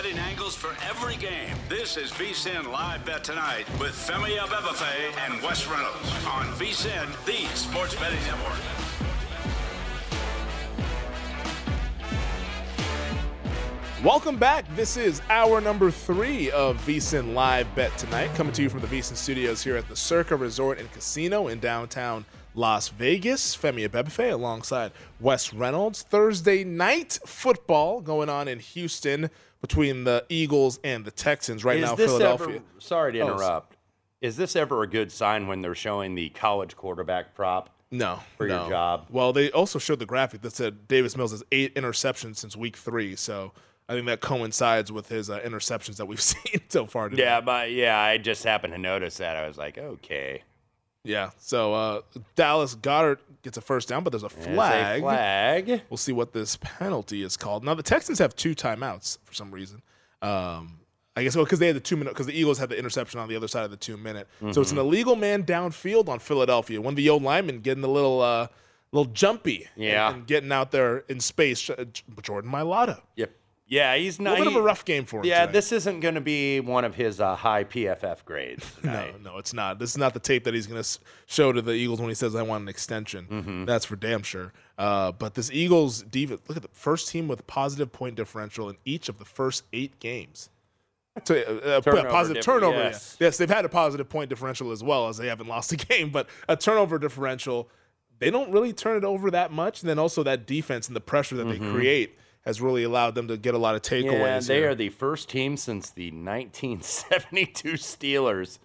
Betting angles for every game. This is VSIN Live Bet Tonight with Femi Abebefe and Wes Reynolds on VSIN, the sports betting network. Welcome back. This is hour number three of VSIN Live Bet Tonight, coming to you from the VSIN studios here at the Circa Resort and Casino in downtown Las Vegas. Femi Abebefe alongside Wes Reynolds. Thursday night football going on in Houston between the Eagles and the Texans. Right Is now, Philadelphia. Ever, sorry to Oh, interrupt. Is this ever a good sign when they're showing the college quarterback prop? No, for your job. Well, they also showed the graphic that said Davis Mills has eight interceptions since week three. So I think that coincides with his uh, interceptions that we've seen so far. Today. Yeah, but yeah, I just happened to notice that. I was like, okay. Yeah. So uh, Dallas Goedert gets a first down, but there's a There's a flag. flag. We'll see what this penalty is called. Now the Texans have two timeouts for some reason. Um, I guess well because they had the two minute because the Eagles had the interception on the other side of the two minute. So it's an Mhm. illegal man downfield on Philadelphia. One of the old linemen getting a little uh, little jumpy. and- Yeah. And, getting out there in space. Jordan Mailata. Yep. Yeah, he's A not. little bit of a rough game for him. Yeah, today. this isn't going to be one of his uh, high PFF grades. No, no, it's not. This is not the tape that he's going to show to the Eagles when he says, "I want an extension." Mm-hmm. That's for damn sure. Uh, but this Eagles defense, look at the first team with positive point differential in each of the first eight games. So, uh, uh, Turnover positive turnover. yes. Yes. yes, they've had a positive point differential as well as they haven't lost a game, but a turnover differential. They don't really turn it over that much. And then also that defense and the pressure that they create has really allowed them to get a lot of takeaways. Yeah, they here. are the first team since the 1972 Steelers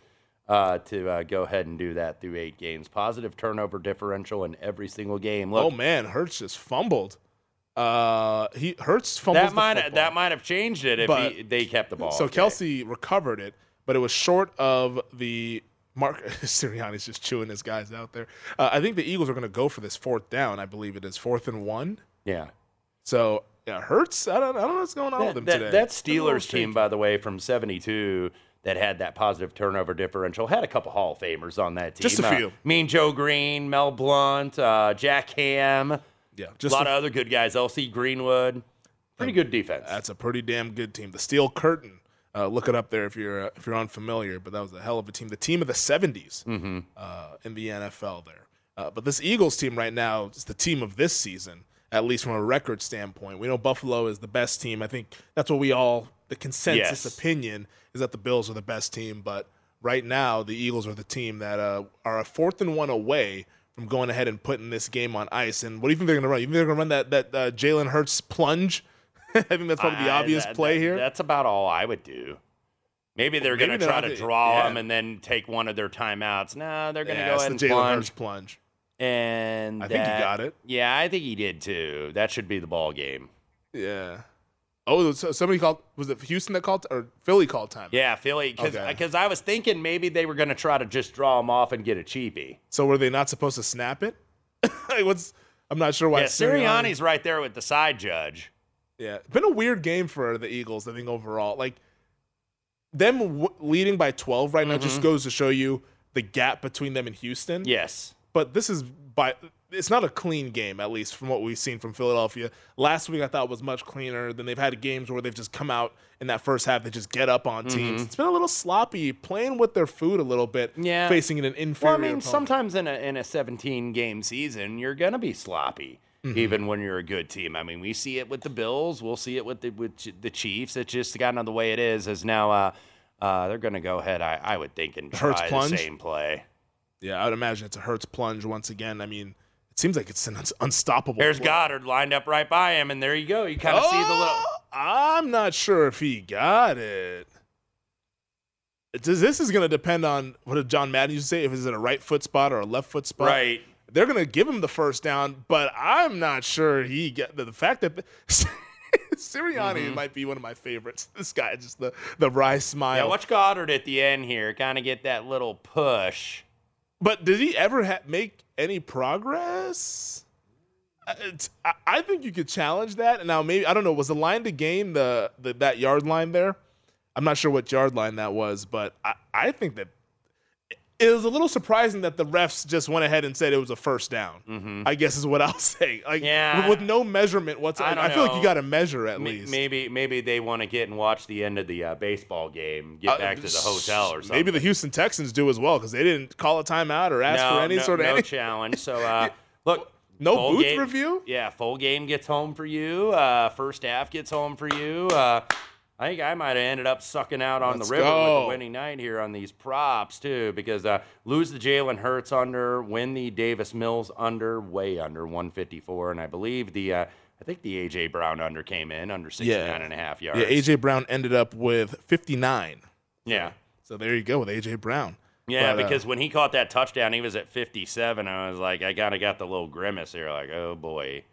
uh, to uh, go ahead and do that through eight games. Positive turnover differential in every single game. Oh man, Hurts just fumbled. Uh, he Hurts fumbled. that might that might have changed it if But- he, they kept the ball. So. Kelce recovered it, but it was short of the Mark Sirianni's just chewing his guys out there. Uh, I think the Eagles are going to go for this fourth down. I believe it is fourth and one. yeah. So yeah, Hurts. I don't. I don't know what's going on with That, him that, today. that It's a little Steelers team, by the way, from '72 that had that positive turnover differential had a couple Hall of Famers on that team. Just a Uh, few. mean Joe Greene, Mel Blount, uh, Jack Ham, yeah, a lot a- of other good guys. L.C. Greenwood, pretty good defense. That's a pretty damn good team. The Steel Curtain. Uh, look it up there if you're uh, if you're unfamiliar. But that was a hell of a team. The team of the '70s Mm-hmm. uh, in the NFL there. Uh, but this Eagles team right now is the team of this season, at least from a record standpoint. We know Buffalo is the best team. I think that's what we all the consensus Yes. opinion is that the Bills are the best team. But right now, the Eagles are the team that uh, are a fourth and one away from going ahead and putting this game on ice. And what do you think they're going to run? You think they're going to run that that uh, Jalen Hurts plunge? I think that's probably the I- obvious that- play that- here. That's about all I would do. Maybe they're Maybe going to try to draw yeah. him and then take one of their timeouts. No, they're going to yeah, go ahead the and Jalen plunge. Hurts plunge. And I think he got it. Yeah, I think he did too. That should be the ball game. Yeah. Oh, so somebody called. Was it Houston that called or Philly called time? Yeah, Philly. Because Okay. I was thinking maybe they were going to try to just draw him off and get a cheapie. So were they not supposed to snap it? like what's? I'm not sure why. yeah, Sirianni- Sirianni's right there with the side judge. Yeah, been a weird game for the Eagles. I think overall, like them w- leading by 12 right now, mm-hmm. just goes to show you the gap between them and Houston. Yes. But this is by. It's not a clean game, at least from what we've seen from Philadelphia. Last week, I thought was much cleaner. than they've had games where they've just come out in that first half. They just get up on teams. It's been a little sloppy, playing with their food a little bit. Yeah. facing an inferior. Well, I mean, opponent. sometimes in a in a 17 game season, you're gonna be sloppy, Mm-hmm. even when you're a good team. I mean, we see it with the Bills. We'll see it with the with the Chiefs. It's just of the way it is. Is now uh, uh, they're gonna go ahead. I, I would think and Hurts try the plunge? same play. Yeah, I would imagine it's a Hurts plunge once again. I mean, it seems like it's an un- unstoppable. There's play. Goedert lined up right by him, and there you go. You kind of see the little. Oh, I'm not sure if he got it. This is going to depend on what did John Madden used to say, if it's in a right foot spot or a left foot spot. Right. They're going to give him the first down, but I'm not sure he get the, the fact that Sirianni Mm-hmm. might be one of my favorites. This guy, just the the wry smile. Yeah, watch Goedert at the end here. Kind of get that little push. But did he ever ha- make any progress? Uh, I, think you could challenge that. And now maybe I don't know. Was the line to gain the, the that yard line there? I'm not sure what yard line that was, but I, I think that it was a little surprising that the refs just went ahead and said it was a first down. I guess is what I'll say. Like Mm-hmm. Yeah. with no measurement whatsoever. I I, feel like you got to measure at M- least. Maybe maybe they want to get and watch the end of the uh, baseball game, get Uh, back to the hotel or something. Maybe the Houston Texans do as well because they didn't call a timeout or ask no, for any no, sort of no any- challenge. So uh, look, No full booth game- review? Yeah, full game gets home for you. Uh, first half gets home for you. Uh, I think I might have ended up sucking out on Let's the river with go. the winning night here on these props too, because uh, lose the Jalen Hurts under, win the Davis Mills under, way under 154, and I believe the. Uh, I think the AJ Brown under came in under 69 and a half yards. Yeah, AJ Brown ended up with 59. Yeah. So there you go with AJ Brown. Yeah, But, uh, because when he caught that touchdown, he was at 57. I was like, I kind of got the little grimace here, like, oh boy.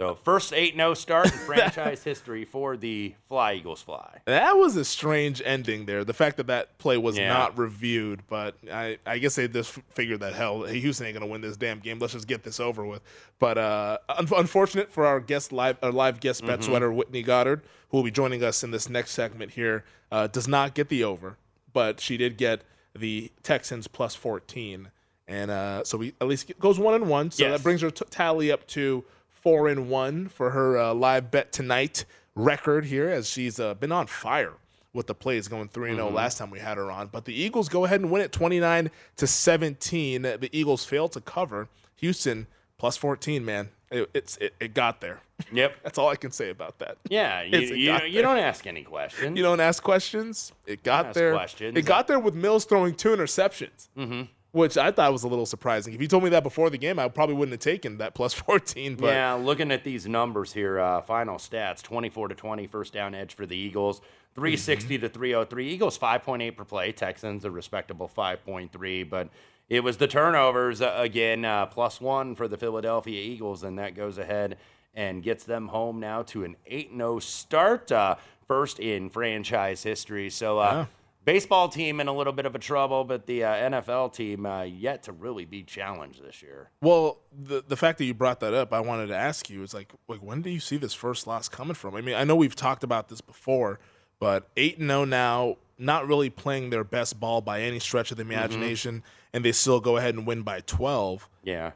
So first 8-0 start in franchise history for the Fly Eagles Fly. that was a strange ending there. The fact that that play was Yeah. not reviewed, but I, I guess they just figured that hell, hey, Houston ain't gonna win this damn game. Let's just get this over with. But uh, un- unfortunate for our guest live, our live guest bet Mm-hmm. sweater Whitney Goddard, who will be joining us in this next segment here, uh, does not get the over, but she did get the Texans plus 14, and uh, so we at least goes one and one. So Yes. that brings her t- tally up to four and one for her uh, live bet tonight record here, as she's uh, been on fire with the plays going 3 and 0 last time we had her on. But the Eagles go ahead and win it 29 to 17. The Eagles fail to cover. Houston plus 14, man. It, it's it, it got there. Yep. That's all I can say about that. Yeah, you, you, you don't ask any questions. You don't ask questions. It got there. questions. It got there with Mills throwing two interceptions, mm-hmm. Which I thought was a little surprising. If you told me that before the game, I probably wouldn't have taken that plus 14. But yeah, looking at these numbers here, uh, final stats 24 to 20, first down edge for the Eagles, 360 to 303. Eagles 5.8 per play, Texans a respectable 5.3, but it was the turnovers uh, again, uh, plus one for the Philadelphia Eagles, and that goes ahead and gets them home now to an 8 0 start, uh, first in franchise history. So, uh, baseball team in a little bit of a trouble, but the uh, NFL team uh, yet to really be challenged this year. Well, the the fact that you brought that up, I wanted to ask you is like, like when do you see this first loss coming from? I mean, I know we've talked about this before, but eight and zero now, not really playing their best ball by any stretch of the imagination, and they still go ahead and win by twelve. Yeah.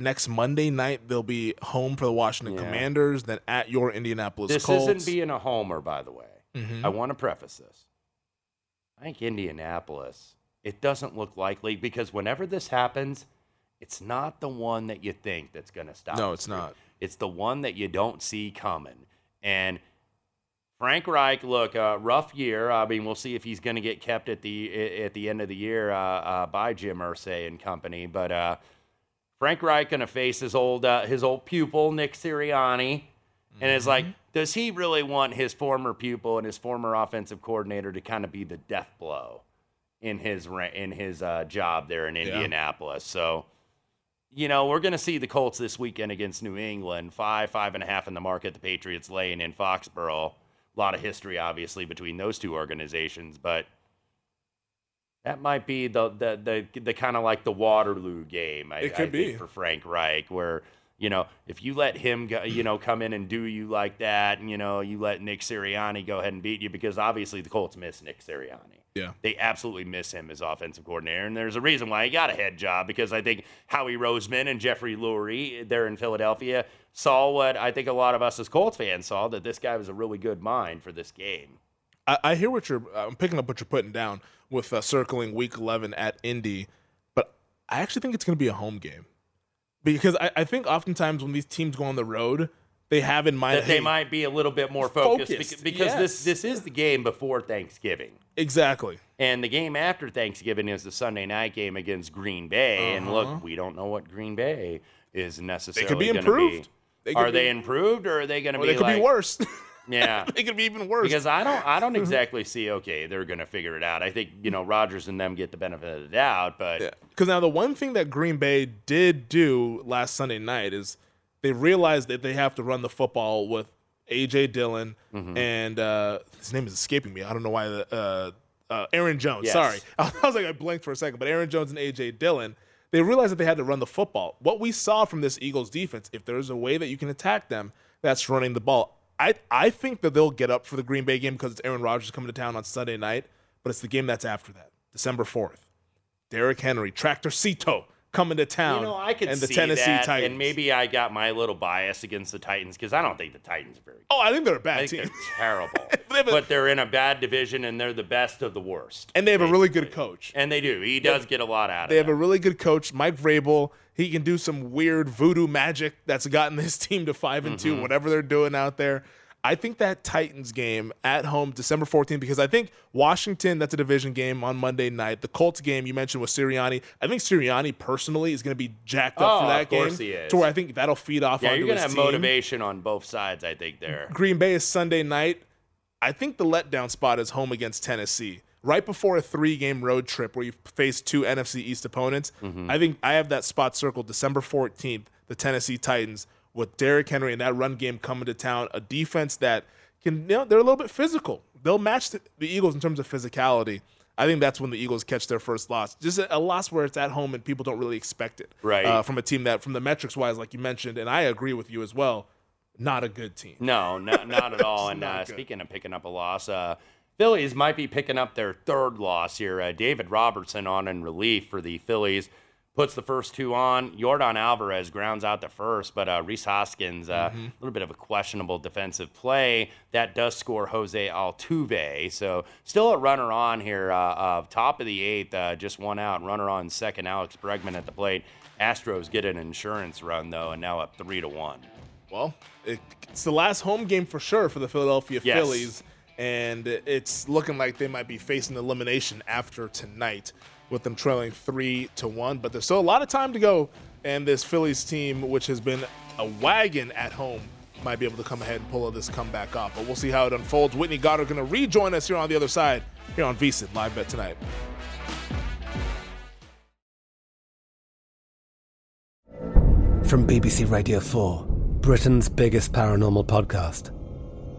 Next Monday night, they'll be home for the Washington Yeah. Commanders, then at your Indianapolis This Colts. isn't being a homer, by the way. Mhm. I want to preface this. I think Indianapolis, it doesn't look likely because whenever this happens, it's not the one that you think that's going to stop. No, it's streak. not. It's the one that you don't see coming. And Frank Reich, look, uh, rough year. I mean, we'll see if he's going to get kept at the at the end of the year uh, uh, by Jim Irsay and company. But uh, Frank Reich going to face his old uh, his old pupil Nick Sirianni. And it's like, does he really want his former pupil and his former offensive coordinator to kind of be the death blow in his in his uh, job there in Indianapolis? So, you know, we're going to see the Colts this weekend against New England, five, five and a half in the market. The Patriots laying in Foxborough. A lot of history, obviously, between those two organizations, but that might be the the the, the kind of like the Waterloo game. I, It could I think, be. for Frank Reich, where you know if you let him go, you know come in and do you like that, and you know you let Nick Sirianni go ahead and beat you because obviously the Colts miss Nick Sirianni. Yeah. They absolutely miss him as offensive coordinator, and there's a reason why he got a head job because I think Howie Roseman and Jeffrey Lurie there in Philadelphia saw what I think a lot of us as Colts fans saw that this guy was a really good mind for this game. I, I hear what you're. I'm picking up what you're putting down with uh, circling Week 11 at Indy, but I actually think it's going to be a home game because I, I think oftentimes when these teams go on the road, they have in mind that they hey, might be a little bit more focused, Focused, beca- because this yes. this is the game before Thanksgiving. exactly. And the game after Thanksgiving is the Sunday night game against Green Bay. And Uh-huh. look, we don't know what Green Bay is necessarily be gonna improved. Be. They could are they improved or are they going to be they could like, be worse. Yeah. it could be even worse. Because I don't, I don't exactly see. Okay, they're going to figure it out. I think you know Rodgers and them get the benefit of the doubt, but Yeah. Because now the one thing that Green Bay did do last Sunday night is they realized that they have to run the football with AJ Dillon Mm-hmm. and uh, his name is escaping me. I don't know why. The, uh, uh, Aaron Jones. Yes. Sorry, I was like I blinked for a second, but Aaron Jones and AJ Dillon. They realized that they had to run the football. What we saw from this Eagles defense, if there's a way that you can attack them, that's running the ball. I I think that they'll get up for the Green Bay game because it's Aaron Rodgers coming to town on Sunday night, but it's the game that's after that, December fourth. Derrick Henry, Tractor Cito coming to town. You know, I could and the see Tennessee that, Titans. and maybe I got my little bias against the Titans because I don't think the Titans are very. good. oh, I think they're a I bad think team, they're terrible, They a- but they're in a bad division and they're the best of the worst. and they have a really good coach. And they do. He does get a lot out of it. They have a really good coach, Mike Vrabel. He can do some weird voodoo magic that's gotten this team to five and Mm-hmm. two, whatever they're doing out there. I think that Titans game at home, December 14th, because I think Washington, that's a division game on Monday night. The Colts game you mentioned with Sirianni. I think Sirianni personally is going to be jacked up Oh, for that of course game. he is. To where I think that'll feed off Yeah, you're gonna his have team. motivation on both sides. I think there. Green Bay is Sunday night. I think the letdown spot is home against Tennessee. Right before a three game road trip where you face two NFC East opponents. Mm-hmm. I think I have that spot circled December 14th, the Tennessee Titans, with Derrick Henry and that run game coming to town. A defense that can, you know, they're a little bit physical. They'll match the, the Eagles in terms of physicality. I think that's when the Eagles catch their first loss. Just a, a loss where it's at home and people don't really expect it. Right. Uh, from a team that, from the metrics wise, like you mentioned, and I agree with you as well, not a good team. No, no not at all. and uh, speaking of picking up a loss, uh, Phillies might be picking up their third loss here. Uh, David Robertson on in relief for the Phillies puts the first two on. Yordan Alvarez grounds out the first, but uh, Rhys Hoskins, uh, Mm-hmm. a little bit of a questionable defensive play. That does score Jose Altuve. So still a runner on here. Uh, uh, top of the eighth, uh, just one out. Runner on second, Alex Bregman at the plate. Astros get an insurance run, though, and now up three to one. Well, it's the last home game for sure for the Philadelphia Yes. Phillies, and it's looking like they might be facing elimination after tonight, with them trailing three to one. But there's still a lot of time to go, and this Phillies team, which has been a wagon at home, might be able to come ahead and pull this comeback off. But we'll see how it unfolds. Whitney Goddard going to rejoin us here on the other side here on VSiN Live Bet tonight. From BBC Radio 4, Britain's biggest paranormal podcast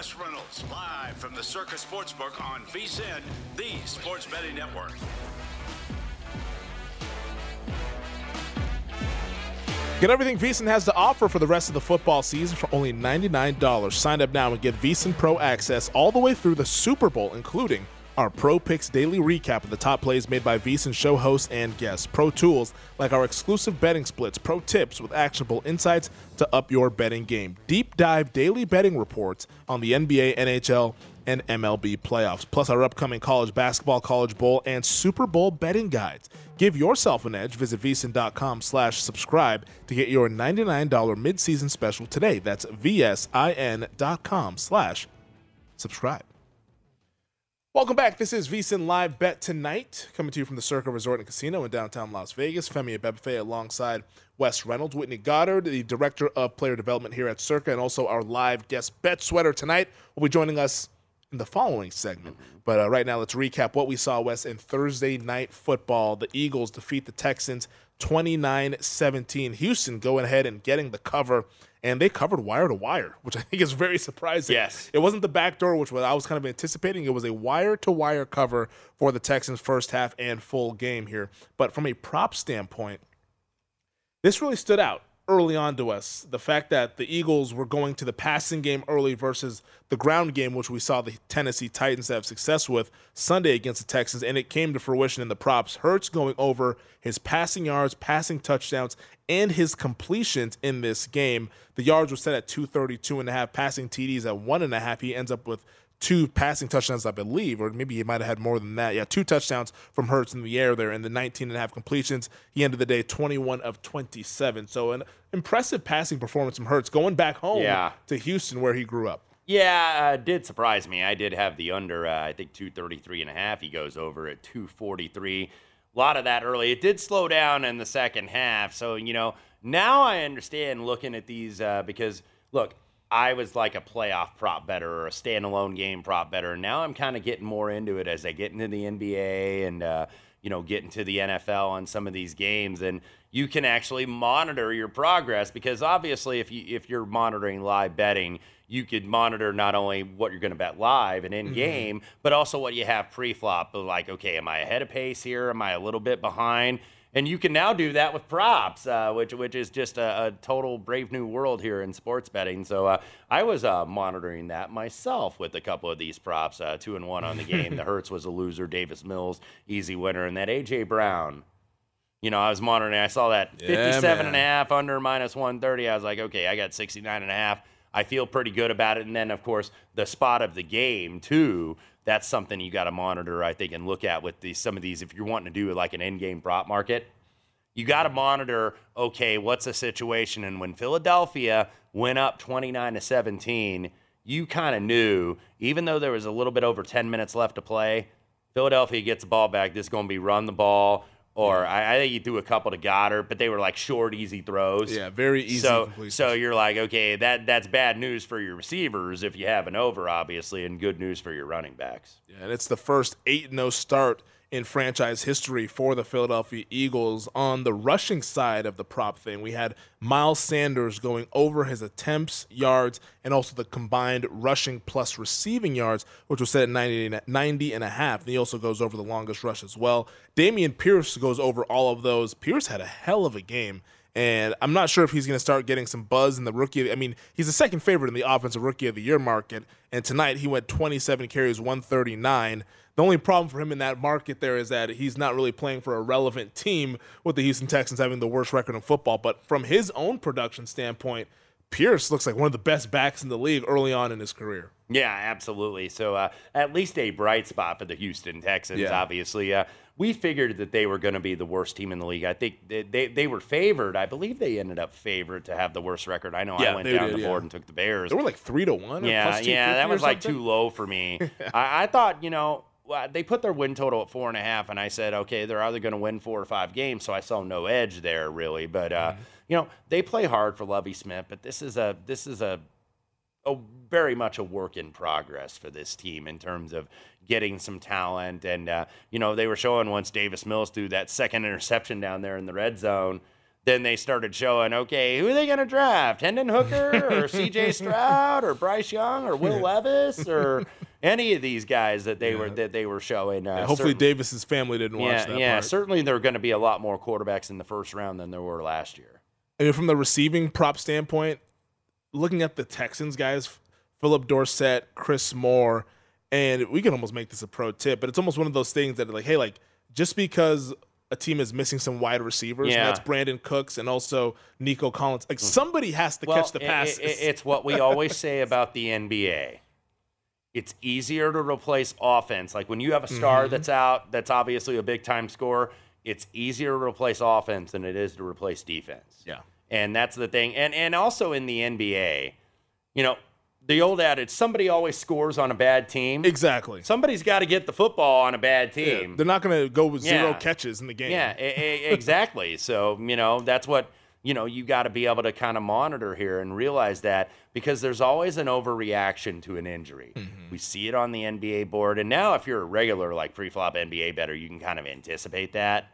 Wes Reynolds live from the Circa Sportsbook on VSIN, the sports betting network. Get everything VSiN has to offer for the rest of the football season for only $99. Sign up now and get VSiN Pro access all the way through the Super Bowl, including our Pro Picks daily recap of the top plays made by VSiN show hosts and guests, pro tools like our exclusive betting splits, pro tips with actionable insights to up your betting game, deep dive daily betting reports on the NBA, NHL, and MLB playoffs, plus our upcoming college basketball, college bowl, and Super Bowl betting guides. Give yourself an edge. Visit vsin.com slash subscribe to get your $99 midseason special today. That's vsin.com slash subscribe. Welcome back. This is VSIN Live Bet Tonight, coming to you from the Circa Resort and Casino in downtown Las Vegas. Femi Abebefe alongside Wes Reynolds, Whitney Goddard, the Director of Player Development here at Circa, and also our live guest Bet Sweater tonight will be joining us in the following segment. But uh, right now, let's recap what we saw, Wes, in Thursday night football. The Eagles defeat the Texans 29 17. Houston going ahead and getting the cover and they covered wire to wire, which I think is very surprising. Yes. It wasn't the back door, which I was kind of anticipating. It was a wire to wire cover for the Texans' first half and full game here. But from a prop standpoint, this really stood out early on to us. The fact that the Eagles were going to the passing game early versus the ground game, which we saw the Tennessee Titans have success with Sunday against the Texans, and it came to fruition in the props. Hurts going over his passing yards, passing touchdowns, and his completions in this game. The yards were set at 232 and a half, passing TDs at one and a half. He ends up with two passing touchdowns, I believe, or maybe he might have had more than that. Yeah, two touchdowns from Hurts in the air there, and the 19 and a half completions. He ended the day 21 of 27. So an impressive passing performance from Hurts going back home Yeah. to Houston where he grew up. Yeah, uh, did surprise me. I did have the under, uh, I think 233 and a half. He goes over at 243. A lot of that early. It did slow down in the second half. So, you know, now I understand looking at these uh, because, look, I was like a playoff prop better or a standalone game prop better. And now I'm kind of getting more into it as I get into the NBA and, uh, you know, getting to the NFL on some of these games. And you can actually monitor your progress because obviously if you if you're monitoring live betting, you could monitor not only what you're going to bet live and in game, but also what you have pre-flop. Like, okay, am I ahead of pace here? Am I a little bit behind? And you can now do that with props, uh, which which is just a, a total brave new world here in sports betting. So uh, I was uh, monitoring that myself with a couple of these props, uh, two and one on the game. the Hurts was a loser, Davis Mills easy winner, and that AJ Brown. You know, I was monitoring. I saw that Yeah, and a half under minus 130. I was like, okay, I got 69 and a half. I feel pretty good about it. And then, of course, the spot of the game, too. That's something you got to monitor, I think, and look at with these, some of these. If you're wanting to do like an in-game prop market, you got to monitor. Okay, what's the situation? And when Philadelphia went up 29 to 17, you kind of knew, even though there was a little bit over 10 minutes left to play, Philadelphia gets the ball back. This is going to be run the ball. Or I, I think you threw a couple to Goedert, but they were like short, easy throws. Yeah, very easy So, completions. so you're like, okay, that that's bad news for your receivers if you have an over, obviously, and good news for your running backs. Yeah, and it's the first 8 0 start in franchise history for the Philadelphia Eagles. On the rushing side of the prop thing, we had Miles Sanders going over his attempts, yards, and also the combined rushing plus receiving yards, which was set at 90, 90 and a half. And he also goes over the longest rush as well. Dameon Pierce goes over all of those. Pierce had a hell of a game. And I'm not sure if he's going to start getting some buzz in the rookie. I mean, he's the second favorite in the offensive rookie of the year market. And tonight he went 27 carries, 139. The only problem for him in that market there is that he's not really playing for a relevant team with the Houston Texans having the worst record in football. But from his own production standpoint, Pierce looks like one of the best backs in the league early on in his career. Yeah, absolutely. So uh, at least a bright spot for the Houston Texans, Yeah. obviously. Uh, we figured that they were going to be the worst team in the league. I think they, they, they were favored. I believe they ended up favored to have the worst record. I know Yeah, I went down did, the yeah. board and took the Bears. They were like three to one. Yeah, yeah, that was like too low for me. I, I thought, you know, they put their win total at four and a half, and I said, okay, they're either going to win four or five games. So I saw no edge there, really. But uh, Mm-hmm. you know, they play hard for Lovie Smith, but this is a this is a a very much a work in progress for this team in terms of getting some talent. And, uh, you know, they were showing once Davis Mills threw that second interception down there in the red zone. Then they started showing, okay, who are they going to draft? Hendon Hooker or CJ Stroud or Bryce Young or Will Levis or any of these guys that they were that they were showing. Uh, Yeah, hopefully Davis's family didn't watch yeah, that yeah. part. Certainly, there are going to be a lot more quarterbacks in the first round than there were last year. I mean, from the receiving prop standpoint, looking at the Texans guys, Phillip Dorsett, Chris Moore, and we can almost make this a pro tip, but it's almost one of those things that like, hey, like just because a team is missing some wide receivers, Yeah. that's Brandin Cooks and also Nico Collins, like somebody has to catch the pass. i- passes. i- it's what we always say about the NBA. It's easier to replace offense. Like when you have a star Mhm. that's out, that's obviously a big time scorer. It's easier to replace offense than it is to replace defense. Yeah. And that's the thing. And and also in the NBA, you know, the old adage, somebody always scores on a bad team. Exactly. Somebody's got to get the football on a bad team. Yeah, they're not going to go with zero Yeah. catches in the game. Yeah, exactly. so, you know, that's what, you know, you got to be able to kind of monitor here and realize that because there's always an overreaction to an injury. We see it on the NBA board. And now, if you're a regular, like pre flop NBA better, you can kind of anticipate that.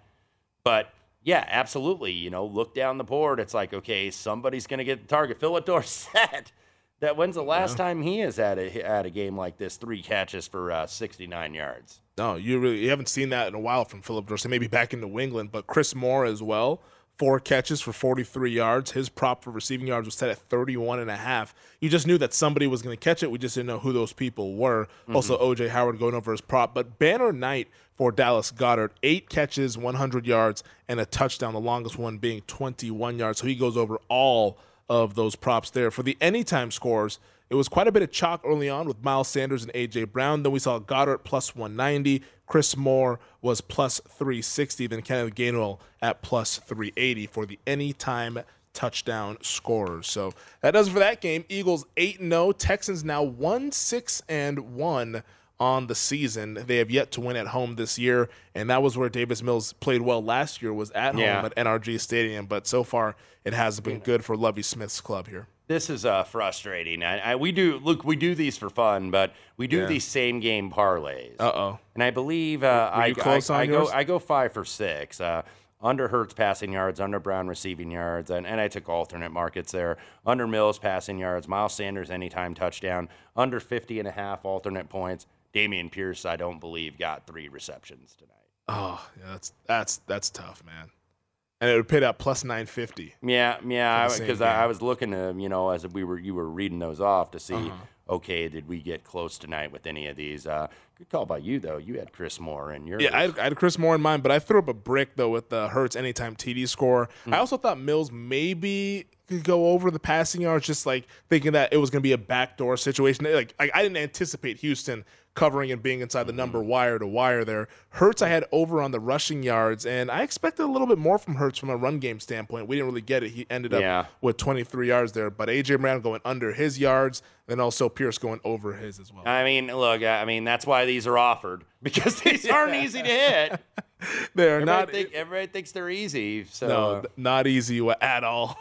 But yeah, absolutely. You know, look down the board. It's like, okay, somebody's going to get the target. Phillip Dorsett. That when's the last time he has had a had a game like this? Three catches for uh, 69 yards. No, you really you haven't seen that in a while from Phillip Dorsett. Maybe back in New England, but Chris Moore as well. Four catches for 43 yards. His prop for receiving yards was set at 31 and a half. You just knew that somebody was going to catch it. We just didn't know who those people were. Mm-hmm. Also, OJ Howard going over his prop. But banner night for Dallas Goedert. Eight catches, 100 yards, and a touchdown. The longest one being 21 yards. So he goes over all of those props there. For the anytime scores, it was quite a bit of chalk early on with Miles Sanders and A.J. Brown. Then we saw Goedert plus 190. Chris Moore was plus 360. Then Kenneth Gainwell at plus 380 for the anytime touchdown scorers. So that does it for that game. Eagles 8 0. Texans now 1 6 and 1 on the season. They have yet to win at home this year, and that was where Davis Mills played well last year. Was at Yeah. home at NRG Stadium, but so far it hasn't been good for Lovie Smith's club here. This is uh, frustrating. I, I, we do look. We do these for fun, but we do Yeah. these same game parlays. Uh oh. And I believe uh, I, I, I go? I go five for six. Uh, under Hurts passing yards, under Brown receiving yards, and, and I took alternate markets there. Under Mills passing yards, Miles Sanders anytime touchdown, under 50 and a half alternate points. Dameon Pierce, I don't believe, got three receptions tonight. Oh, yeah, that's that's that's tough, man. And it would pay out plus 950. Yeah, yeah, same because. I, I was looking to, you know, as we were you were reading those off to see, Uh-huh. okay, did we get close tonight with any of these? Uh, good call by you though. You had Chris Moore in your Yeah, I had, I had Chris Moore in mind, but I threw up a brick though with the Hurts anytime TD score. Hmm. I also thought Mills maybe could go over the passing yards, just like thinking that it was going to be a backdoor situation. Like I, I didn't anticipate Houston covering and being inside the Hmm. number wire to wire there. Hurts I had over on the rushing yards, and I expected a little bit more from Hurts from a run game standpoint. We didn't really get it. He ended up Yeah. with 23 yards there, but AJ Brown going under his yards, and also Pierce going over his as well. I mean, look, I mean that's why these are offered because these aren't easy to hit. They're Everybody, not think, everybody thinks they're easy, so no, not easy at all.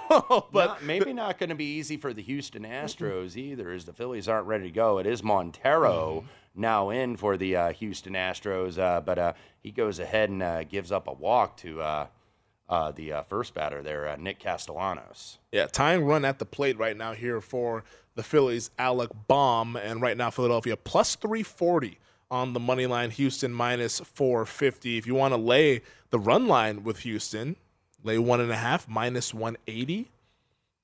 but not- maybe not going to be easy for the Houston Astros either, as the Phillies aren't ready to go. It is Montero now in for the uh, Houston Astros, uh, but uh, he goes ahead and uh, gives up a walk to uh, the first batter there, Nick Castellanos. Yeah, tying run at the plate right now here for the Phillies, Alec Bohm, and right now Philadelphia plus 340 on the money line, Houston minus 450. If you want to lay the run line with Houston, lay one and a half minus 180.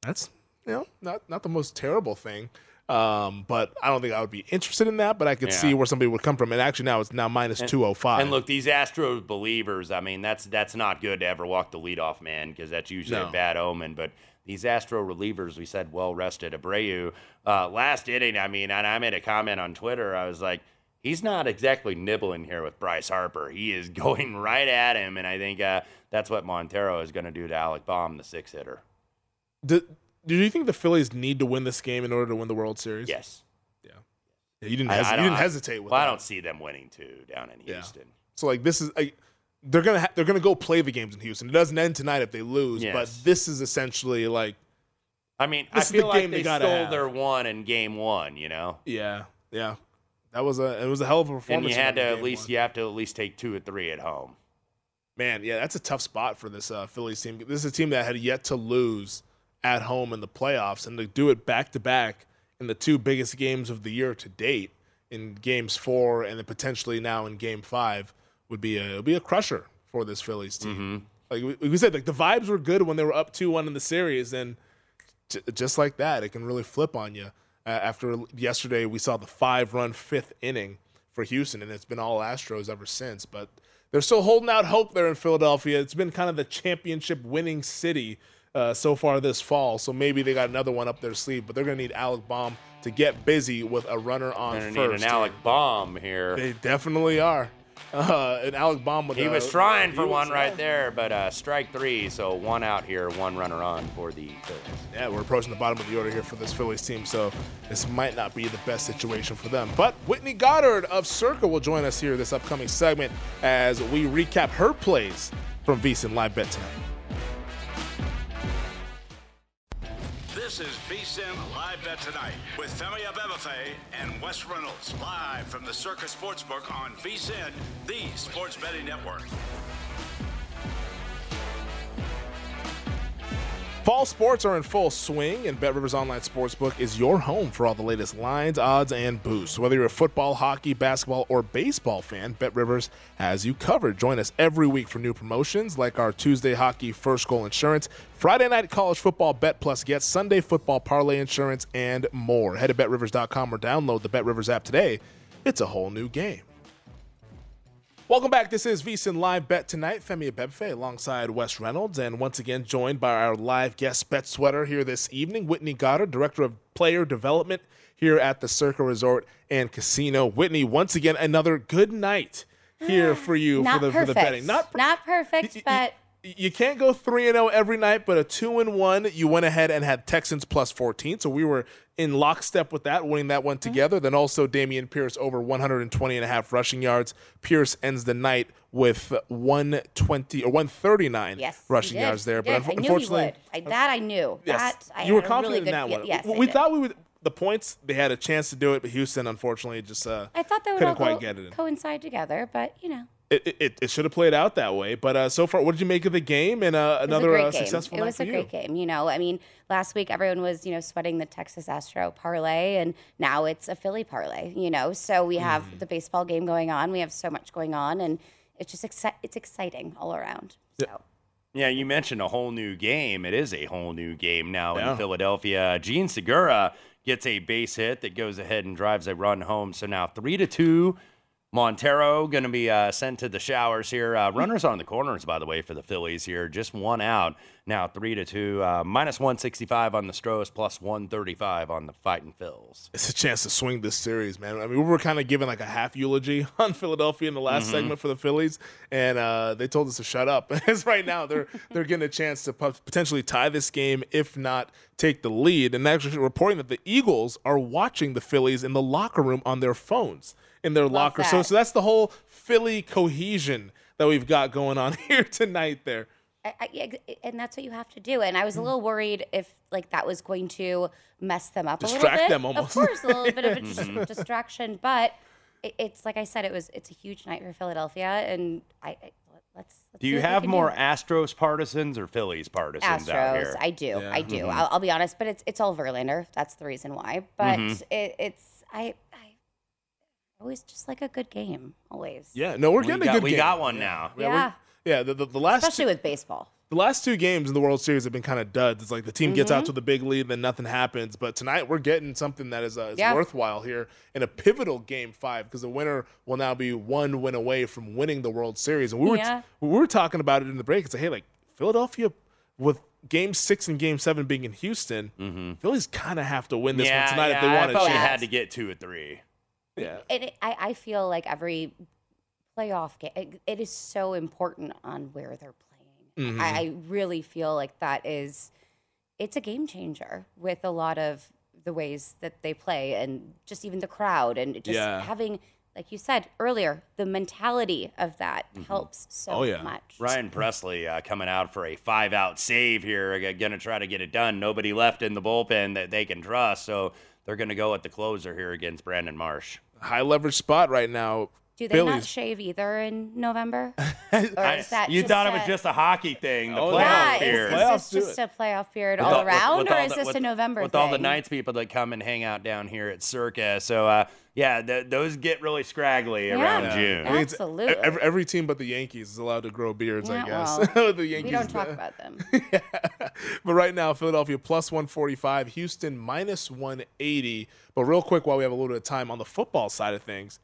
That's you know not not the most terrible thing. Um, but I don't think I would be interested in that. But I could Yeah. see where somebody would come from. And actually, now it's now minus 205. And look, these Astros believers, I mean, that's that's not good to ever walk the leadoff man because that's usually No. a bad omen. But these Astro relievers, we said well rested. Abreu, uh, last inning, I mean, and I made a comment on Twitter. I was like, he's not exactly nibbling here with Bryce Harper. He is going right at him, and I think uh, that's what Montero is going to do to Alec Bohm, the six hitter. do, do you think the Phillies need to win this game in order to win the World Series? Yes. Yeah, you didn't. I- hes- I you didn't hesitate with Well, I don't see them winning two down in Yeah. Houston. So like this is like they're gonna ha- they're gonna go play the games in Houston. It doesn't end tonight if they lose, but this is essentially like I mean, This I is the like game they they, stole have. their one in game one. You know. yeah yeah that was a it was a hell of a performance. And you had to at least one. you have to at least take two or three at home. man yeah that's a tough spot for this uh, Phillies team. This is a team that had yet to lose at home in the playoffs, and to do it back to back in the two biggest games of the year to date in games four and then potentially now in game five would be a would be a crusher for this Phillies team. Like we, we said, like the vibes were good when they were up two one in the series, and j- just like that, it can really flip on you. Uh, after yesterday, we saw the five run fifth inning for Houston, and it's been all Astros ever since. But they're still holding out hope there in Philadelphia. It's been kind of the championship winning city uh, so far this fall, so maybe they got another one up their sleeve. But they're going to need Alec Bohm to get busy with a runner on And first. need an Alec Bohm here. They definitely are. Uh, an Alec Bohm with He a- was trying for one right there, but uh, strike three, so one out here, one runner on for the Phillies. Yeah, we're approaching the bottom of the order here for this Phillies team, so this might not be the best situation for them. But Whitney Goddard of Circa will join us here this upcoming segment as we recap her plays from VSiN Live Bet tonight. This is VSIN Live Bet Tonight with Femi Abebefe and Wes Reynolds. Live from the Circa Sportsbook on VSIN, the sports betting network. Fall sports are in full swing, and Bet Rivers Online Sportsbook is your home for all the latest lines, odds, and boosts. Whether you're a football, hockey, basketball, or baseball fan, Bet Rivers has you covered. Join us every week for new promotions like our Tuesday hockey first goal insurance, Friday night college football bet plus get, Sunday football parlay insurance, and more. Head to betrivers.com or download the Bet Rivers app today. It's a whole new game. Welcome back. This is VSiN Live Bet tonight. Femi Abebefe alongside Wes Reynolds, and once again joined by our live guest bet sweater here this evening, Whitney Goddard, Director of Player Development here at the Circa Resort and Casino. Whitney, once again, another good night here ah, for you for the for the betting. Not Not perfect, but you can't go 3 and 0 every night, but a 2 and 1, you went ahead and had Texans plus 14. So we were in lockstep with that, winning that one Mm-hmm. together. Then also Dameon Pierce over 120 and a half rushing yards. Pierce ends the night with 120 or 139 yes, rushing yards there. He But did. I knew he unfortunately, would. I, that I knew. yes, that I you were confident really good in that feel- one. Yes, we I we did. thought we would. The points they had a chance to do it, but Houston unfortunately just uh, I thought they would couldn't all quite go, get it. in. coincide together, but you know, It, it, it should have played out that way. But uh, so far, what did you make of the game and uh, it was another a great uh, game. It was for a you? great game. You know, I mean, last week everyone was you know sweating the Texas Astro parlay, and now it's a Philly parlay. You know, so we have Mm-hmm. the baseball game going on. We have so much going on, and it's just exci- it's exciting all around. So. Yeah, you mentioned a whole new game. It is a whole new game now Yeah. in Philadelphia. Jean Segura gets a base hit that goes ahead and drives a run home. So now three to two. Montero going to be uh, sent to the showers here. Uh, runners on the corners, by the way, for the Phillies here. Just one out. Now three to two. Uh, minus 165 on the Stros, plus 135 on the Fighting Phils. it's a chance to swing this series, man. I mean, we were kind of giving like a half eulogy on Philadelphia in the last Mhm. segment for the Phillies, and uh, they told us to shut up. As right now, they're they're getting a chance to potentially tie this game, if not take the lead. And actually reporting that the Eagles are watching the Phillies in the locker room on their phones in their locker. So that. so that's the whole Philly cohesion that we've got going on here tonight. There. I, I, and that's what you have to do. And I was a little worried if like that was going to mess them up a little bit. them almost. Of course, a little bit of a dis- Mhm. distraction, but it, it's like I said, it was it's a huge night for Philadelphia, and I, I let's, let's Do you have more do. Astros partisans or Phillies partisans out here? Astros? I do, Yeah. I do. Mhm. I'll, I'll be honest, but it's it's all Verlander. That's the reason why. But Mhm. it, it's I, I always just like a good game. Always. Yeah, no, we're We getting got- a good we game. got one now. Yeah, Yeah. yeah. The, the, the last Especially with baseball. the last two games in the World Series have been kind of duds. It's like the team gets out Mhm. to the big lead, then nothing happens. But tonight we're getting something that is, uh, is Yeah. worthwhile here in a pivotal game five because the winner will now be one win away from winning the World Series. And we were Yeah. we were talking about it in the break. It's like, hey, like Philadelphia with Game Six and Game Seven being in Houston, Phillies kind of have to win this Mm-hmm. yeah, one tonight yeah, if they I want a thought we chance. had to get two or three. Yeah. And it, I, I feel like every playoff game, it, it is so important on where they're playing. Mhm. I, I really feel like that is, it's a game changer with a lot of the ways that they play and just even the crowd and just Yeah. having, like you said earlier, the mentality of that helps so Oh, yeah. much. Ryan Pressly uh, coming out for a five out save here, going to try to get it done. Nobody left in the bullpen that they can trust, so they're going to go at the closer here against Brandon Marsh. High leverage spot right now. Do they not shave either in November? or is that you just thought it a- was just a hockey thing, the Oh, playoff yeah, period. is, is this just a playoff period With all all- around, with or all is the- this with- a November with thing? all the Knights people that come and hang out down here at Circa. So uh, yeah, th- those get really scraggly Yeah. around Yeah. June. I think it's- Absolutely. Every, every team but the Yankees is allowed to grow beards, I guess. well, the Yankees. we don't talk about them. but right now, Philadelphia plus 145, Houston minus 180. But real quick, while we have a little bit of time on the football side of things,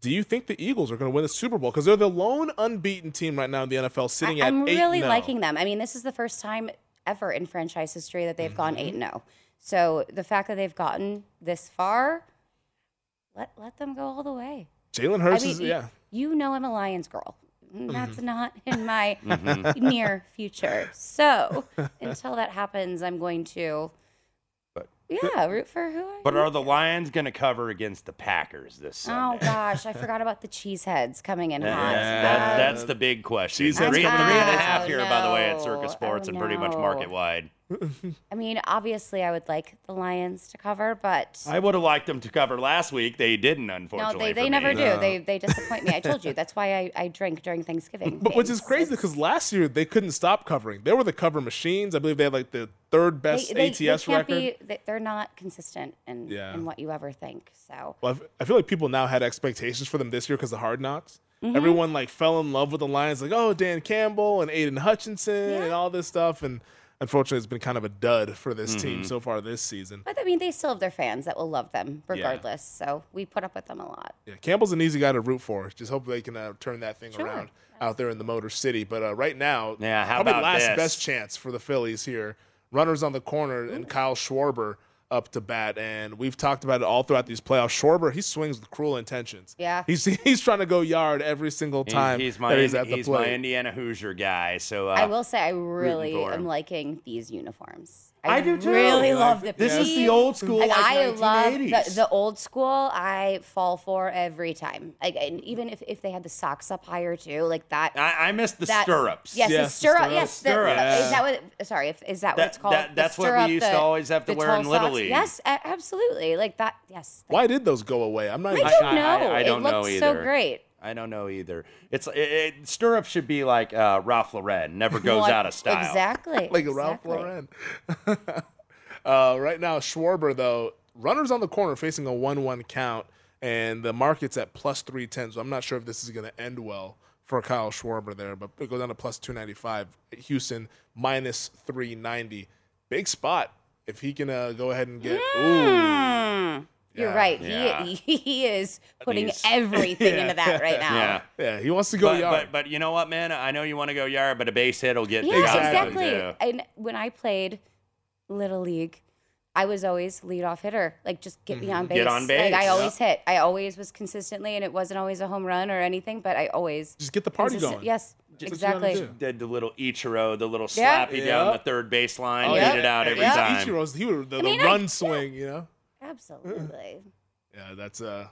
do you think the Eagles are going to win the Super Bowl? Because they're the lone unbeaten team right now in the NFL, sitting at the end. I, at am 8 really 0. liking them. I mean, this is the first time ever in franchise history that they've gone Mm-hmm. eight and zero. So the fact that they've gotten this far, let let them go all the way. Jalen I Hurts mean, is, yeah. you know I'm a Lions girl. That's Mhm. not in my Mhm. near future. So until that happens, I'm going to, yeah, root for who I But are the Lions going to cover against the Packers this Oh gosh, I forgot about the cheeseheads coming in hot. Yeah, that- Uh, that's the big question. Cheeseheads Three, three coming a in. half Oh, here, by the way, at. Circa Sports Oh, and pretty much market wide. I mean, obviously, I would like the Lions to cover, but I would have liked them to cover last week. They didn't, unfortunately. no, unfortunately. they, they never me. do. They they disappoint me. I told you. That's why I, I drink during Thanksgiving. But which is crazy because last year they couldn't stop covering. They were the cover machines. I believe they had like the third best they, ATS they can't record. be. they- They're not consistent in Yeah. in what you ever think. So Well, I f- I feel like people now had expectations for them this year because of Hard Knocks. Mhm. Everyone like fell in love with the Lions, like oh Dan Campbell and Aidan Hutchinson and all this stuff, and unfortunately it's been kind of a dud for this team Mhm. so far this season. But I mean, they still have their fans that will love them regardless. So we put up with them a lot. Yeah, Campbell's an easy guy to root for. Just hope they can uh, turn that thing Sure. around out there in the Motor City. But uh, right now, Yeah, how probably about last this? best chance for the Phillies here. Runners on the corner and Kyle Schwarber up to bat, and we've talked about it all throughout these playoffs. Schwarber, he swings with cruel intentions. Yeah. he's he's trying to go yard every single He- time he's my that he's at the he's my. Indiana Hoosier guy. So uh, I will say, I really am liking these uniforms. I do too. Really You love like the? This is the old school, like, I love the, the old school. I fall for every time. Like, and even if, if they had the socks up higher too, like that. I, I missed the that- stirrups. Yes, the Yes, the stirrup. stirrups. Yes, the, Stirrups. is that what? Sorry, if, is that, what it's called? that- The that's what we stirrup, used to always have to the wear in tall Little? League. Yes, absolutely. Like that. Yes. Why did those go away? I'm not. I even don't sure. know. I, I It don't know either. so great. I don't know either. It's it, it, stirrups should be like uh, Ralph Lauren, never goes Well, out of style. Exactly. like a Ralph. Lauren. uh, right now, Schwarber though, runners on the corner facing a one-one count, and the market's at plus three ten. So I'm not sure if this is going to end well for Kyle Schwarber there, but it goes down to plus two ninety five. Houston minus three ninety. Big spot if he can uh, go ahead and get. Ooh. You're right. Yeah. He he is putting He's- everything into that right now. Yeah. Yeah, he wants to go But, yard. but but you know what, man? I know you want to go yard, but a base hit will get Yeah, the job done, exactly. too. And when I played little league, I was always leadoff hitter. Like just get me on base. Mm-hmm. Get on base, Like I yeah. always hit. I always was consistently, and it wasn't always a home run or anything, but I always Just get the party consistent- going. Yes, Just what you gotta exactly. do. Did the little Ichiro, the little Yeah. slappy down Yeah. the third baseline, Oh, hit yeah. it out every Yeah. time. Ichiro's he would the, I mean, the I- run yeah. swing, you know. Absolutely. Yeah, that's uh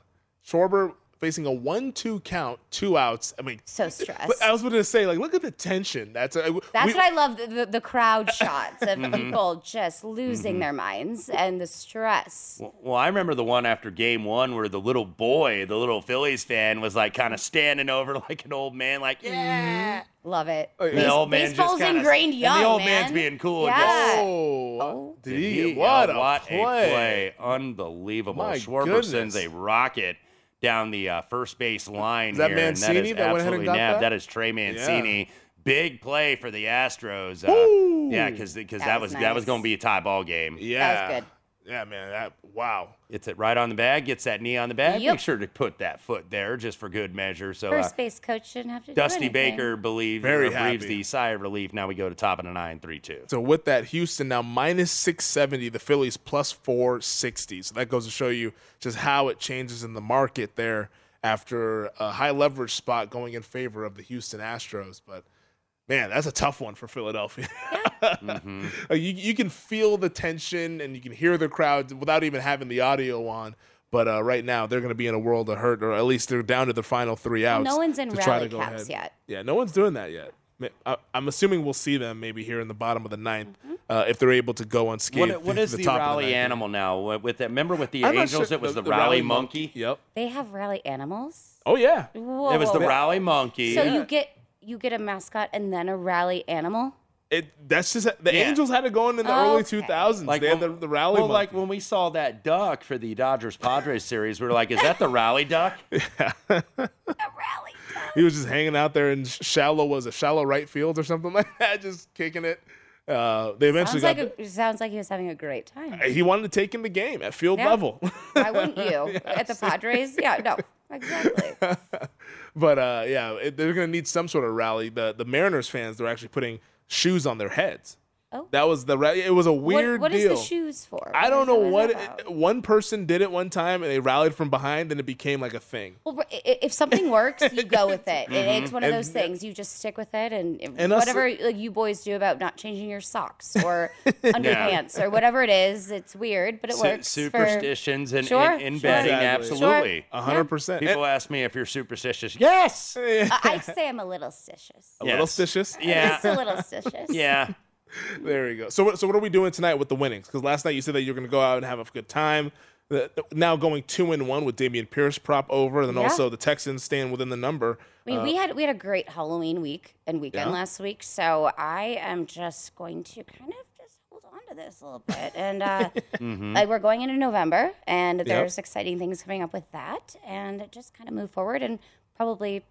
Schwarber facing a one-two count, two outs. I mean, So but stressed. I was going to say, like, look at the tension. That's a, That's we- what I love the, the, the crowd shots of Mhm. people just losing Mhm. their minds and the stress. Well, well, I remember the one after game one where the little boy, the little Phillies fan, was like kind of standing over like an old man, like, yeah. Love it. And Base- the old man just baseball's kinda- ingrained young, And the old man. man's being cool. Yeah. Just, Oh, did Did he? he? What, Oh, a, what play. Unbelievable. My Schwarber sends a rocket down the uh, first base line Is that here. and that Mancini that went ahead and absolutely got nabbed. that? That is Trey Mancini. Big play for the Astros. Uh, yeah, because that, That was was that was going to be a tie ball game. Yeah. good. Yeah, man. That wow. Gets it right on the bag. Gets that knee on the bag. Yep. Make sure to put that foot there just for good measure. So uh, First base coach shouldn't have to do Dusty anything. Baker believes Very or breathes the sigh of relief. Now we go to top of the nine, three, two. So with that, Houston now minus 670, the Phillies plus 460. So that goes to show you just how it changes in the market there after a high leverage spot going in favor of the Houston Astros. But man, that's a tough one for Philadelphia. Mm-hmm. You, you can feel the tension and you can hear the crowd without even having the audio on. But uh, right now, they're going to be in a world of hurt, or at least they're down to the final three Well, outs. no one's in to try rally to go caps ahead. yet. Yeah, no one's doing that yet. I- I'm assuming we'll see them maybe here in the bottom of the ninth Mm-hmm. uh, if they're able to go unscathed. What, what to is the, the, top of rally ninth. animal now? With with that, remember with the I'm Angels, sure- it was the, the rally monkey. Yep. They have rally animals. Oh yeah. Whoa. It was the rally monkey. So you get you get a mascot and then a rally animal. It that's just the Yeah. Angels had it going in the Okay. early 2000s. Like they had the, when- the rally. Well, like when we saw that duck for the Dodgers Padres series, we were like, "Is that the rally duck?" Yeah, the rally. Duck. He was just hanging out there in shallow was a shallow right field or something like that, just kicking it. Uh, they eventually Sounds got. like a, sounds like he was having a great time. he wanted to take in the game at field Yeah. level. Why wouldn't you? At the Padres? Yeah, no, exactly. but uh, yeah, it, they're going to need some sort of rally. The the Mariners fans they're actually putting shoes on their heads. Oh. That was the ra- it was a weird what, what is deal. the shoes for? I don't know What what is that it- one person did it one time and they rallied from behind and it became like a thing. Well, i- i- if something works, you go with it. Mhm. It's one of And- those things. You just stick with it, and, And us- whatever like, you boys do about not changing your socks or underpants or whatever it is, it's weird, but it Su- works. for- superstitions and Sure, in, in sure. betting, Exactly. absolutely. A hundred percent. People ask me if you're superstitious. Yes. I- I'd say I'm a little stitious. A little Yes. stitious. Yeah. Just a little stitious. Yeah. There you go. So, what- so what are we doing tonight with the winnings? Because last night you said that you're going to go out and have a good time. Now going two and one with Dameon Pierce prop over, and then Yeah. also the Texans staying within the number. I mean, Uh, we had we had a great Halloween week and weekend Yeah. last week, so I am just going to kind of just hold on to this a little bit, and uh, Mm-hmm. like we're going into November, and there's exciting things coming up with that, and just kind of move forward and probably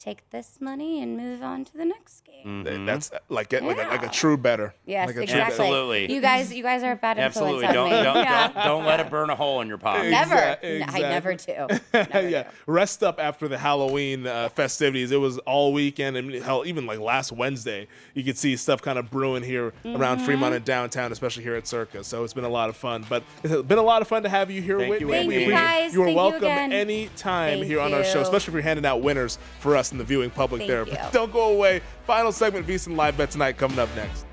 take this money and move on to the next game. th- That's like a, like, a, like a true better. Yes, like a true exactly. better. Absolutely. You guys, you guys are a bad influence Absolutely. on Don't, me. don't, yeah. don't, don't let it burn a hole in your pocket. Never. Exa- N- I never do. yeah, rest up after the Halloween uh, festivities. It was all weekend, and hell, even like last Wednesday, you could see stuff kind of brewing here around Mhm. Fremont and downtown, especially here at Circa. So it's been a lot of fun. But it's been a lot of fun to have you here. Thank Whitney. you, Thank We you, guys. You are Thank you welcome again. anytime Thank here on our show, especially if you're handing out winners for us in the viewing public Thank there. you. But don't go away. Final segment, VSiN Live Bet tonight coming up next.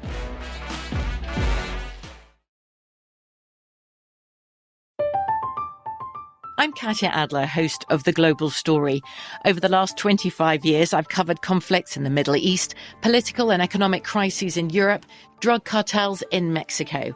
I'm Katya Adler, host of The Global Story. Over the last 25 years, I've covered conflicts in the Middle East, political and economic crises in Europe, drug cartels in Mexico.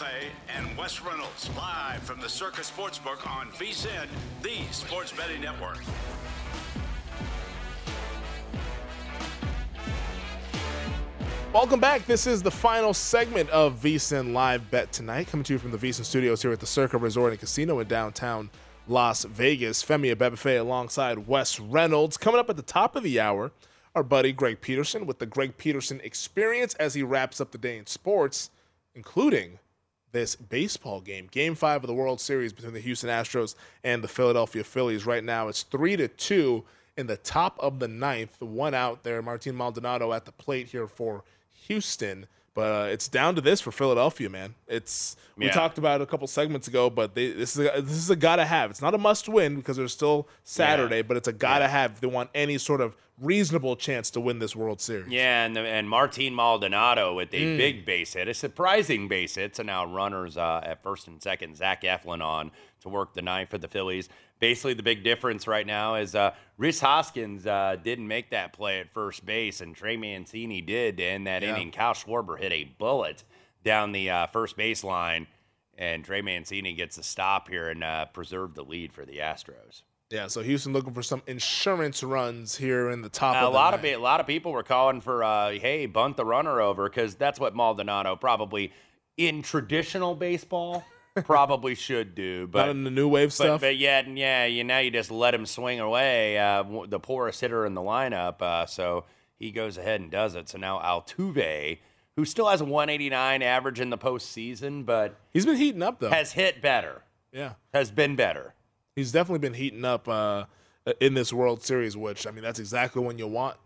And Wes Reynolds live from the Circa Sportsbook on VSIN, the sports betting network. Welcome back. This is the final segment of VSIN Live Bet Tonight, coming to you from the VSIN studios here at the Circa Resort and Casino in downtown Las Vegas. Femi Abebefe alongside Wes Reynolds. Coming up at the top of the hour, our buddy Greg Peterson with the Greg Peterson Experience as he wraps up the day in sports, including this baseball game, Game Five of the World Series between the Houston Astros and the Philadelphia Phillies. Right now, it's three to two in the top of the ninth. One out there, Martin Maldonado at the plate here for Houston. But uh, it's down to this for Philadelphia, man. It's we Yeah. talked about it a couple segments ago, but they, this is a, this is a gotta have. It's not a must win because there's still Saturday, but it's a gotta have if they want any sort of reasonable chance to win this World Series. Yeah, and and Martin Maldonado with a Mm. big base hit, a surprising base hit. So now runners uh, at first and second. Zach Eflin on to work the ninth for the Phillies. Basically, the big difference right now is uh, Rhys Hoskins uh, didn't make that play at first base, and Trey Mancini did to end that Yeah. inning. Kyle Schwarber hit a bullet down the uh, first base line, and Trey Mancini gets a stop here and uh, preserved the lead for the Astros. Yeah, so Houston looking for some insurance runs here in the top. a of the lot of a lot of people were calling for uh, hey bunt the runner over because that's what Maldonado probably in traditional baseball probably should do. But Not in the new wave but, stuff. but yet yeah, you now you just let him swing away, uh, the poorest hitter in the lineup. Uh, so he goes ahead and does it. So now Altuve, who still has a 189 average in the postseason, but He's been heating up though. has hit better, yeah, has been better. he's definitely been heating up uh, in this World Series. Which I mean, that's exactly when you want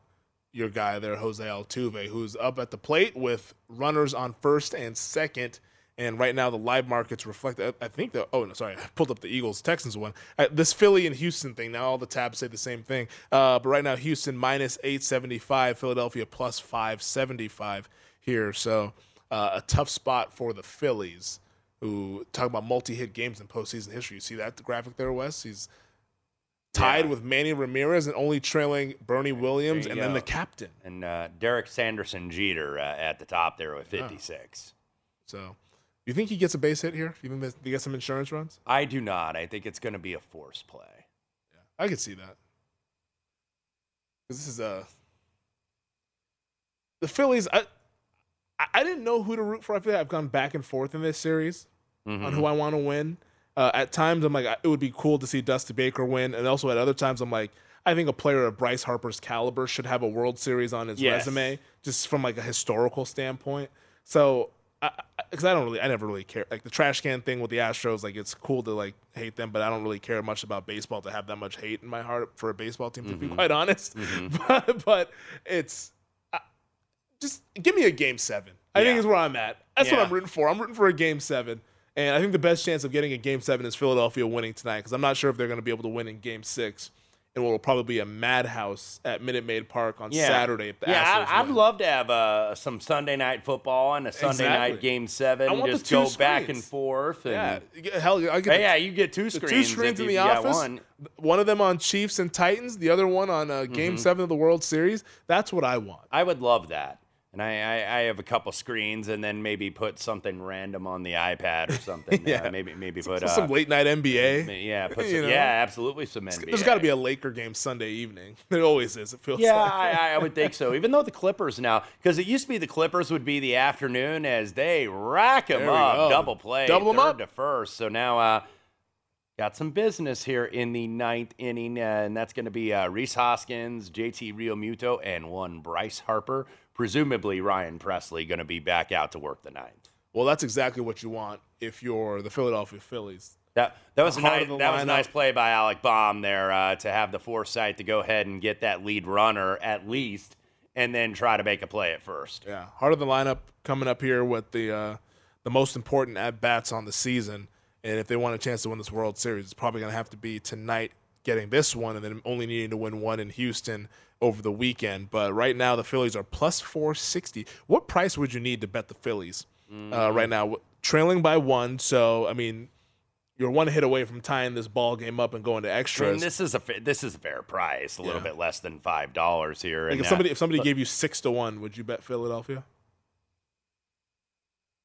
your guy there, Jose Altuve, who's up at the plate with runners on first and second. And right now, the live markets reflect. I I think the oh no, sorry, I pulled up the Eagles Texans one. Uh, this Philly and Houston thing. Now all the tabs say the same thing. Uh, but right now, Houston minus eight seventy five, Philadelphia plus five seventy five here. So uh, a tough spot for the Phillies, who talk about multi hit games in postseason history. You see that the graphic there, Wes? He's tied Yeah. with Manny Ramirez and only trailing Bernie Williams and you then go. the captain. And uh, Derek Sanderson Jeter uh, at the top there with 56. So, you think he gets a base hit here? You think he gets some insurance runs? I do not. I think it's going to be a force play. Yeah, I could see that. 'Cause this is a the Phillies. I I- didn't know who to root for. I feel like I've gone back and forth in this series on Mhm. who I want to win. Uh, at times, I'm like, it would be cool to see Dusty Baker win, and also at other times, I'm like, I think a player of Bryce Harper's caliber should have a World Series on his Yes. resume, just from like a historical standpoint. So, because I, don't really, I never really care. Like the trash can thing with the Astros, like it's cool to like hate them, but I don't really care much about baseball to have that much hate in my heart for a baseball team. To be Mhm. quite honest, Mhm. but, but it's uh, just give me a game seven. I think Yeah. is where I'm at. That's Yeah. what I'm rooting for. I'm rooting for a game seven. And I think the best chance of getting a game seven is Philadelphia winning tonight because I'm not sure if they're going to be able to win in game six. And what will probably be a madhouse at Minute Maid Park on Saturday if the yeah, I, I'd love to have uh, some Sunday night football and a Sunday Exactly. night game seven. I want the just go back and forth. Yeah, And, get- hell, I get the- yeah, you get two screens. two screens in the office. one. One of them on Chiefs and Titans, the other one on uh, Game Mhm. Seven of the World Series. That's what I want. I would love that. And I, I, I have a couple screens, and then maybe put something random on the iPad or something. Yeah. uh, maybe maybe put uh, some late night NBA. Yeah, put You know? yeah, absolutely some NBA. There's got to be a Laker game Sunday evening. There always is. It feels Yeah, like. I, I would think so. Even though the Clippers now, because it used to be the Clippers would be the afternoon as they rack them up, go. double play, Double 'em third up. to first. So now, uh, got some business here in the ninth inning, uh, and that's going to be uh, Rhys Hoskins, JT Realmuto, and one Bryce Harper. Presumably, Ryan Pressly going to be back out to work the ninth. Well, that's exactly what you want if you're the Philadelphia Phillies. That that was a nice, that was a nice play by Alec Bohm there uh, to have the foresight to go ahead and get that lead runner at least, and then try to make a play at first. Yeah, heart of the lineup coming up here with the uh, the most important at bats on the season, and if they want a chance to win this World Series, it's probably going to have to be tonight getting this one, and then only needing to win one in Houston over the weekend. But right now, the Phillies are plus four sixty. What price would you need to bet the Phillies uh, right now? Trailing by one, so I mean, you're one hit away from tying this ball game up and going to I mean, extras. this is a this is a fair price, a little Yeah. bit less than five dollars here. Like if uh, somebody if somebody but gave you six to one, would you bet Philadelphia?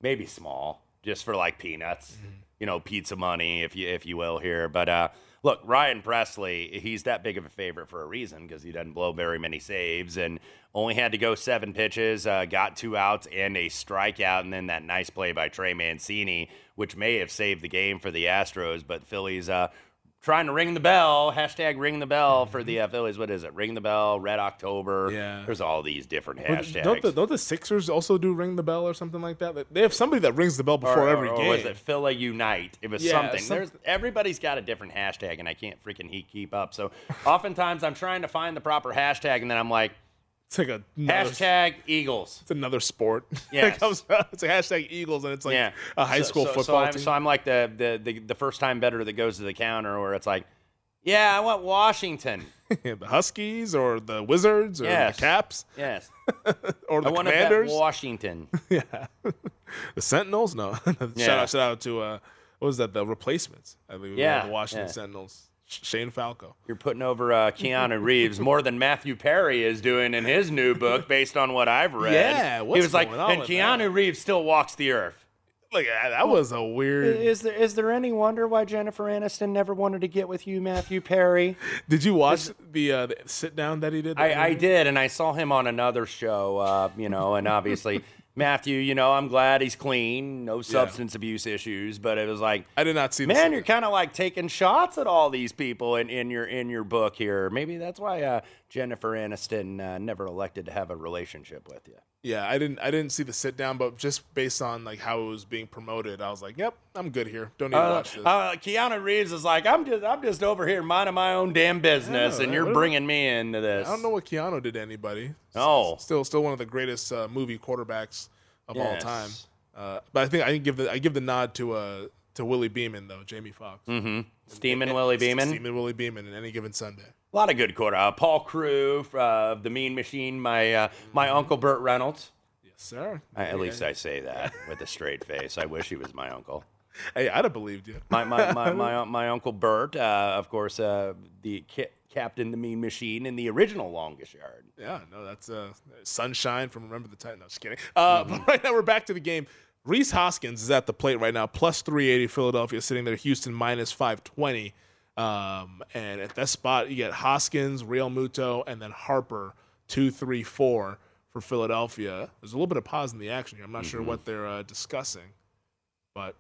maybe small, just for like peanuts, Mm-hmm. you know, pizza money, if you if you will here. But uh, look, Ryan Pressly, he's that big of a favorite for a reason because he doesn't blow very many saves and only had to go seven pitches, uh, got two outs and a strikeout, and then that nice play by Trey Mancini, which may have saved the game for the Astros. But Phillies. Uh, Trying to ring the bell, hashtag ring the bell for the uh, Phillies. What is it? Ring the bell, Red October. Mm-hmm. Yeah. There's all these different hashtags. Don't the, don't the Sixers also do ring the bell or something like that? They have somebody that rings the bell before or, every or game. was it Philly Unite? It was Yeah, something. some- There's everybody's got a different hashtag, and I can't freaking keep up. So oftentimes I'm trying to find the proper hashtag, and then I'm like, It's like a another, hashtag Eagles. It's another sport. Yeah, it comes out, it's a hashtag Eagles, and it's like yeah, a high So- school so, football So I'm, team. so I'm like the, the the the first time better that goes to the counter, where it's like, yeah, I want Washington. the Huskies or the Wizards or Yes. the Caps Yes, or the I want Commanders, Washington. yeah, the Sentinels. No, shout Yeah. out, shout out to uh, what was that? The replacements. I think Yeah, the Washington yeah. Sentinels. Sh- Shane Falco. You're putting over uh, Keanu Reeves more than Matthew Perry is doing in his new book, based on what I've read. Yeah, what's he was like, on and with Keanu Reeves still walks the earth. Like that was a weird. Is there is there any wonder why Jennifer Aniston never wanted to get with you, Matthew Perry? Did you watch the, uh, the sit down that he did? I, I did, and I saw him on another show, uh, you know, and obviously Matthew, you know, I'm glad he's clean, no substance abuse issues, but it was like I did not see. Man, you're kind of like taking shots at all these people in, in your in your book here. Maybe that's why uh, Jennifer Aniston uh, never elected to have a relationship with you. Yeah, I didn't. I didn't see the sit down, but just based on like how it was being promoted, I was like, "Yep, I'm good here. Don't need to Uh, watch this." uh, Keanu Reeves is like, I'm just I'm just over here minding my own damn business, and you're bringing me into this. I don't know what Keanu did to anybody. Oh. S- still, still one of the greatest uh, movie quarterbacks of all time. Uh, but I think I give the I give the nod to uh to Willie Beeman though, Jamie Foxx. Mm-hmm. Steamin' Willie Beeman. Steamin' Willie Beeman in any given Sunday. A lot of good quarter. Uh, Paul Crewe uh, of the Mean Machine. My uh, my uncle Burt Reynolds. Yes, sir. I, at least I say that with a straight face. I wish he was my uncle. Hey, I'd have believed you. My my my my, my uncle Bert, uh, of course, uh, the ca- captain, the Mean Machine, in the original Longest Yard. Yeah, no, that's uh, Sunshine from Remember the Time. No, just kidding. Uh, But right now we're back to the game. Rhys Hoskins is at the plate right now, plus 380. Philadelphia sitting there. Houston minus 520. Um, and at that spot, you get Hoskins, Realmuto, and then Harper, two, three, four for Philadelphia. There's a little bit of pause in the action here. I'm not sure what they're uh, discussing, but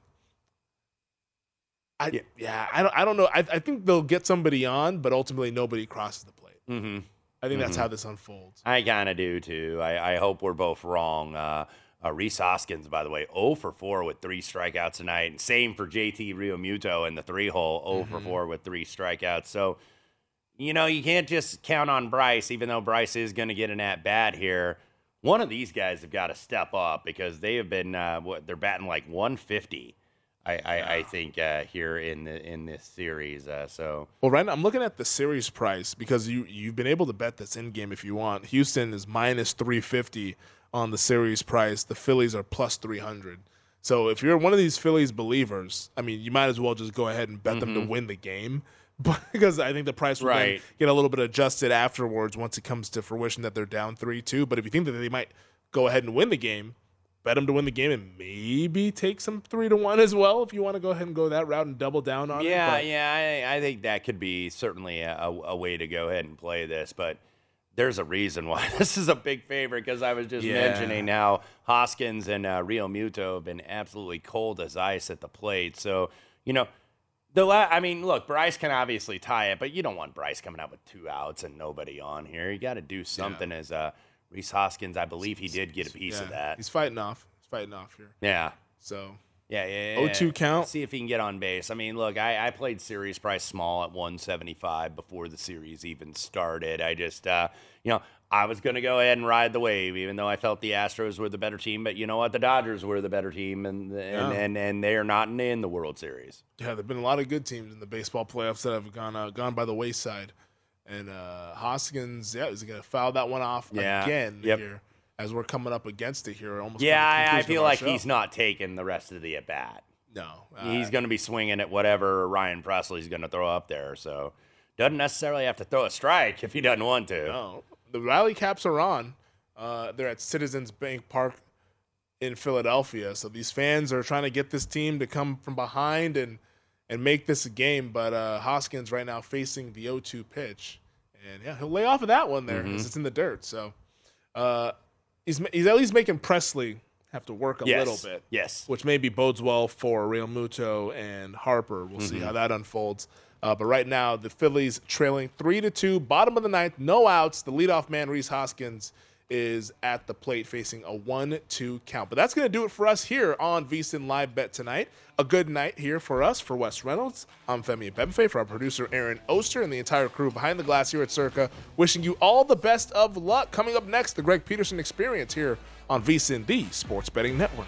I yeah, I don't I don't know. I, I think they'll get somebody on, but ultimately nobody crosses the plate. Mm-hmm. I think that's Mhm. how this unfolds. I kind of do too. I, I hope we're both wrong. Uh, uh, Rhys Hoskins, by the way, 0 for 4 with three strikeouts tonight. And same for JT Realmuto in the three hole, 0 for 4 with three strikeouts. So, you know, you can't just count on Bryce, even though Bryce is going to get an at bat here. One of these guys have got to step up because they have been, uh, what, they're batting like 150. I, I, I think uh, here in the in this series, uh, so Well, right now I'm looking at the series price because you you've been able to bet this in game if you want. Houston is minus 350 on the series price. The Phillies are plus 300. So if you're one of these Phillies believers, I mean, you might as well just go ahead and bet them to Mhm. win the game. But because I think the price will Right. get a little bit adjusted afterwards once it comes to fruition that they're down 3-2. But if you think that they might go ahead and win the game, bet them to win the game and maybe take some 3 to 1 as well if you want to go ahead and go that route and double down on it. Yeah, But- yeah, I, I think that could be certainly a, a way to go ahead and play this, but there's a reason why this is a big favorite because I was just Yeah. mentioning how Hoskins and uh, Realmuto have been absolutely cold as ice at the plate. So, you know, The la- I mean, look, Bryce can obviously tie it, but you don't want Bryce coming out with two outs and nobody on here. You got to do something. As uh, Rhys Hoskins, I believe he did get a piece Yeah, of that. He's fighting off. He's fighting off here. Yeah. So Yeah, yeah, yeah. 0-2 count. See if he can get on base. I mean, look, I, I played series price small at 175 before the series even started. I just, uh, you know, I was going to go ahead and ride the wave, even though I felt the Astros were the better team. But you know what? The Dodgers were the better team, and and, Yeah. and, and they are not in, the World Series. Yeah, there've been a lot of good teams in the baseball playoffs that have gone uh, gone by the wayside. And uh, Hoskins, yeah, is going to foul that one off Yeah. again Yep. here as we're coming up against it here. Almost. Yeah, coming to the I, I feel like show. he's not taking the rest of the at bat. No, he's uh, going to be swinging at whatever Ryan Pressly's going to throw up there. So doesn't necessarily have to throw a strike if he doesn't want to. No, the rally caps are on. Uh, they're at Citizens Bank Park in Philadelphia. So these fans are trying to get this team to come from behind and and make this a game. But uh, Hoskins right now facing the 0-2 pitch, and yeah, he'll lay off of that one there because it's in the dirt. So uh, he's he's at least making Pressly have to work a Yes. little bit. Yes. which maybe bodes well for Realmuto and Harper. We'll see Mhm. how that unfolds. Uh, but right now, the Phillies trailing three to two, bottom of the ninth, no outs. The leadoff man, Rhys Hoskins, is at the plate facing a one-two count. But that's going to do it for us here on VSIN Live Bet tonight. A good night here for us, for Wes Reynolds. I'm Femi Bebefe, for our producer Aaron Oster, and the entire crew behind the glass here at Circa. Wishing you all the best of luck. Coming up next, the Greg Peterson Experience here on VSIN, the Sports Betting Network.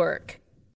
work.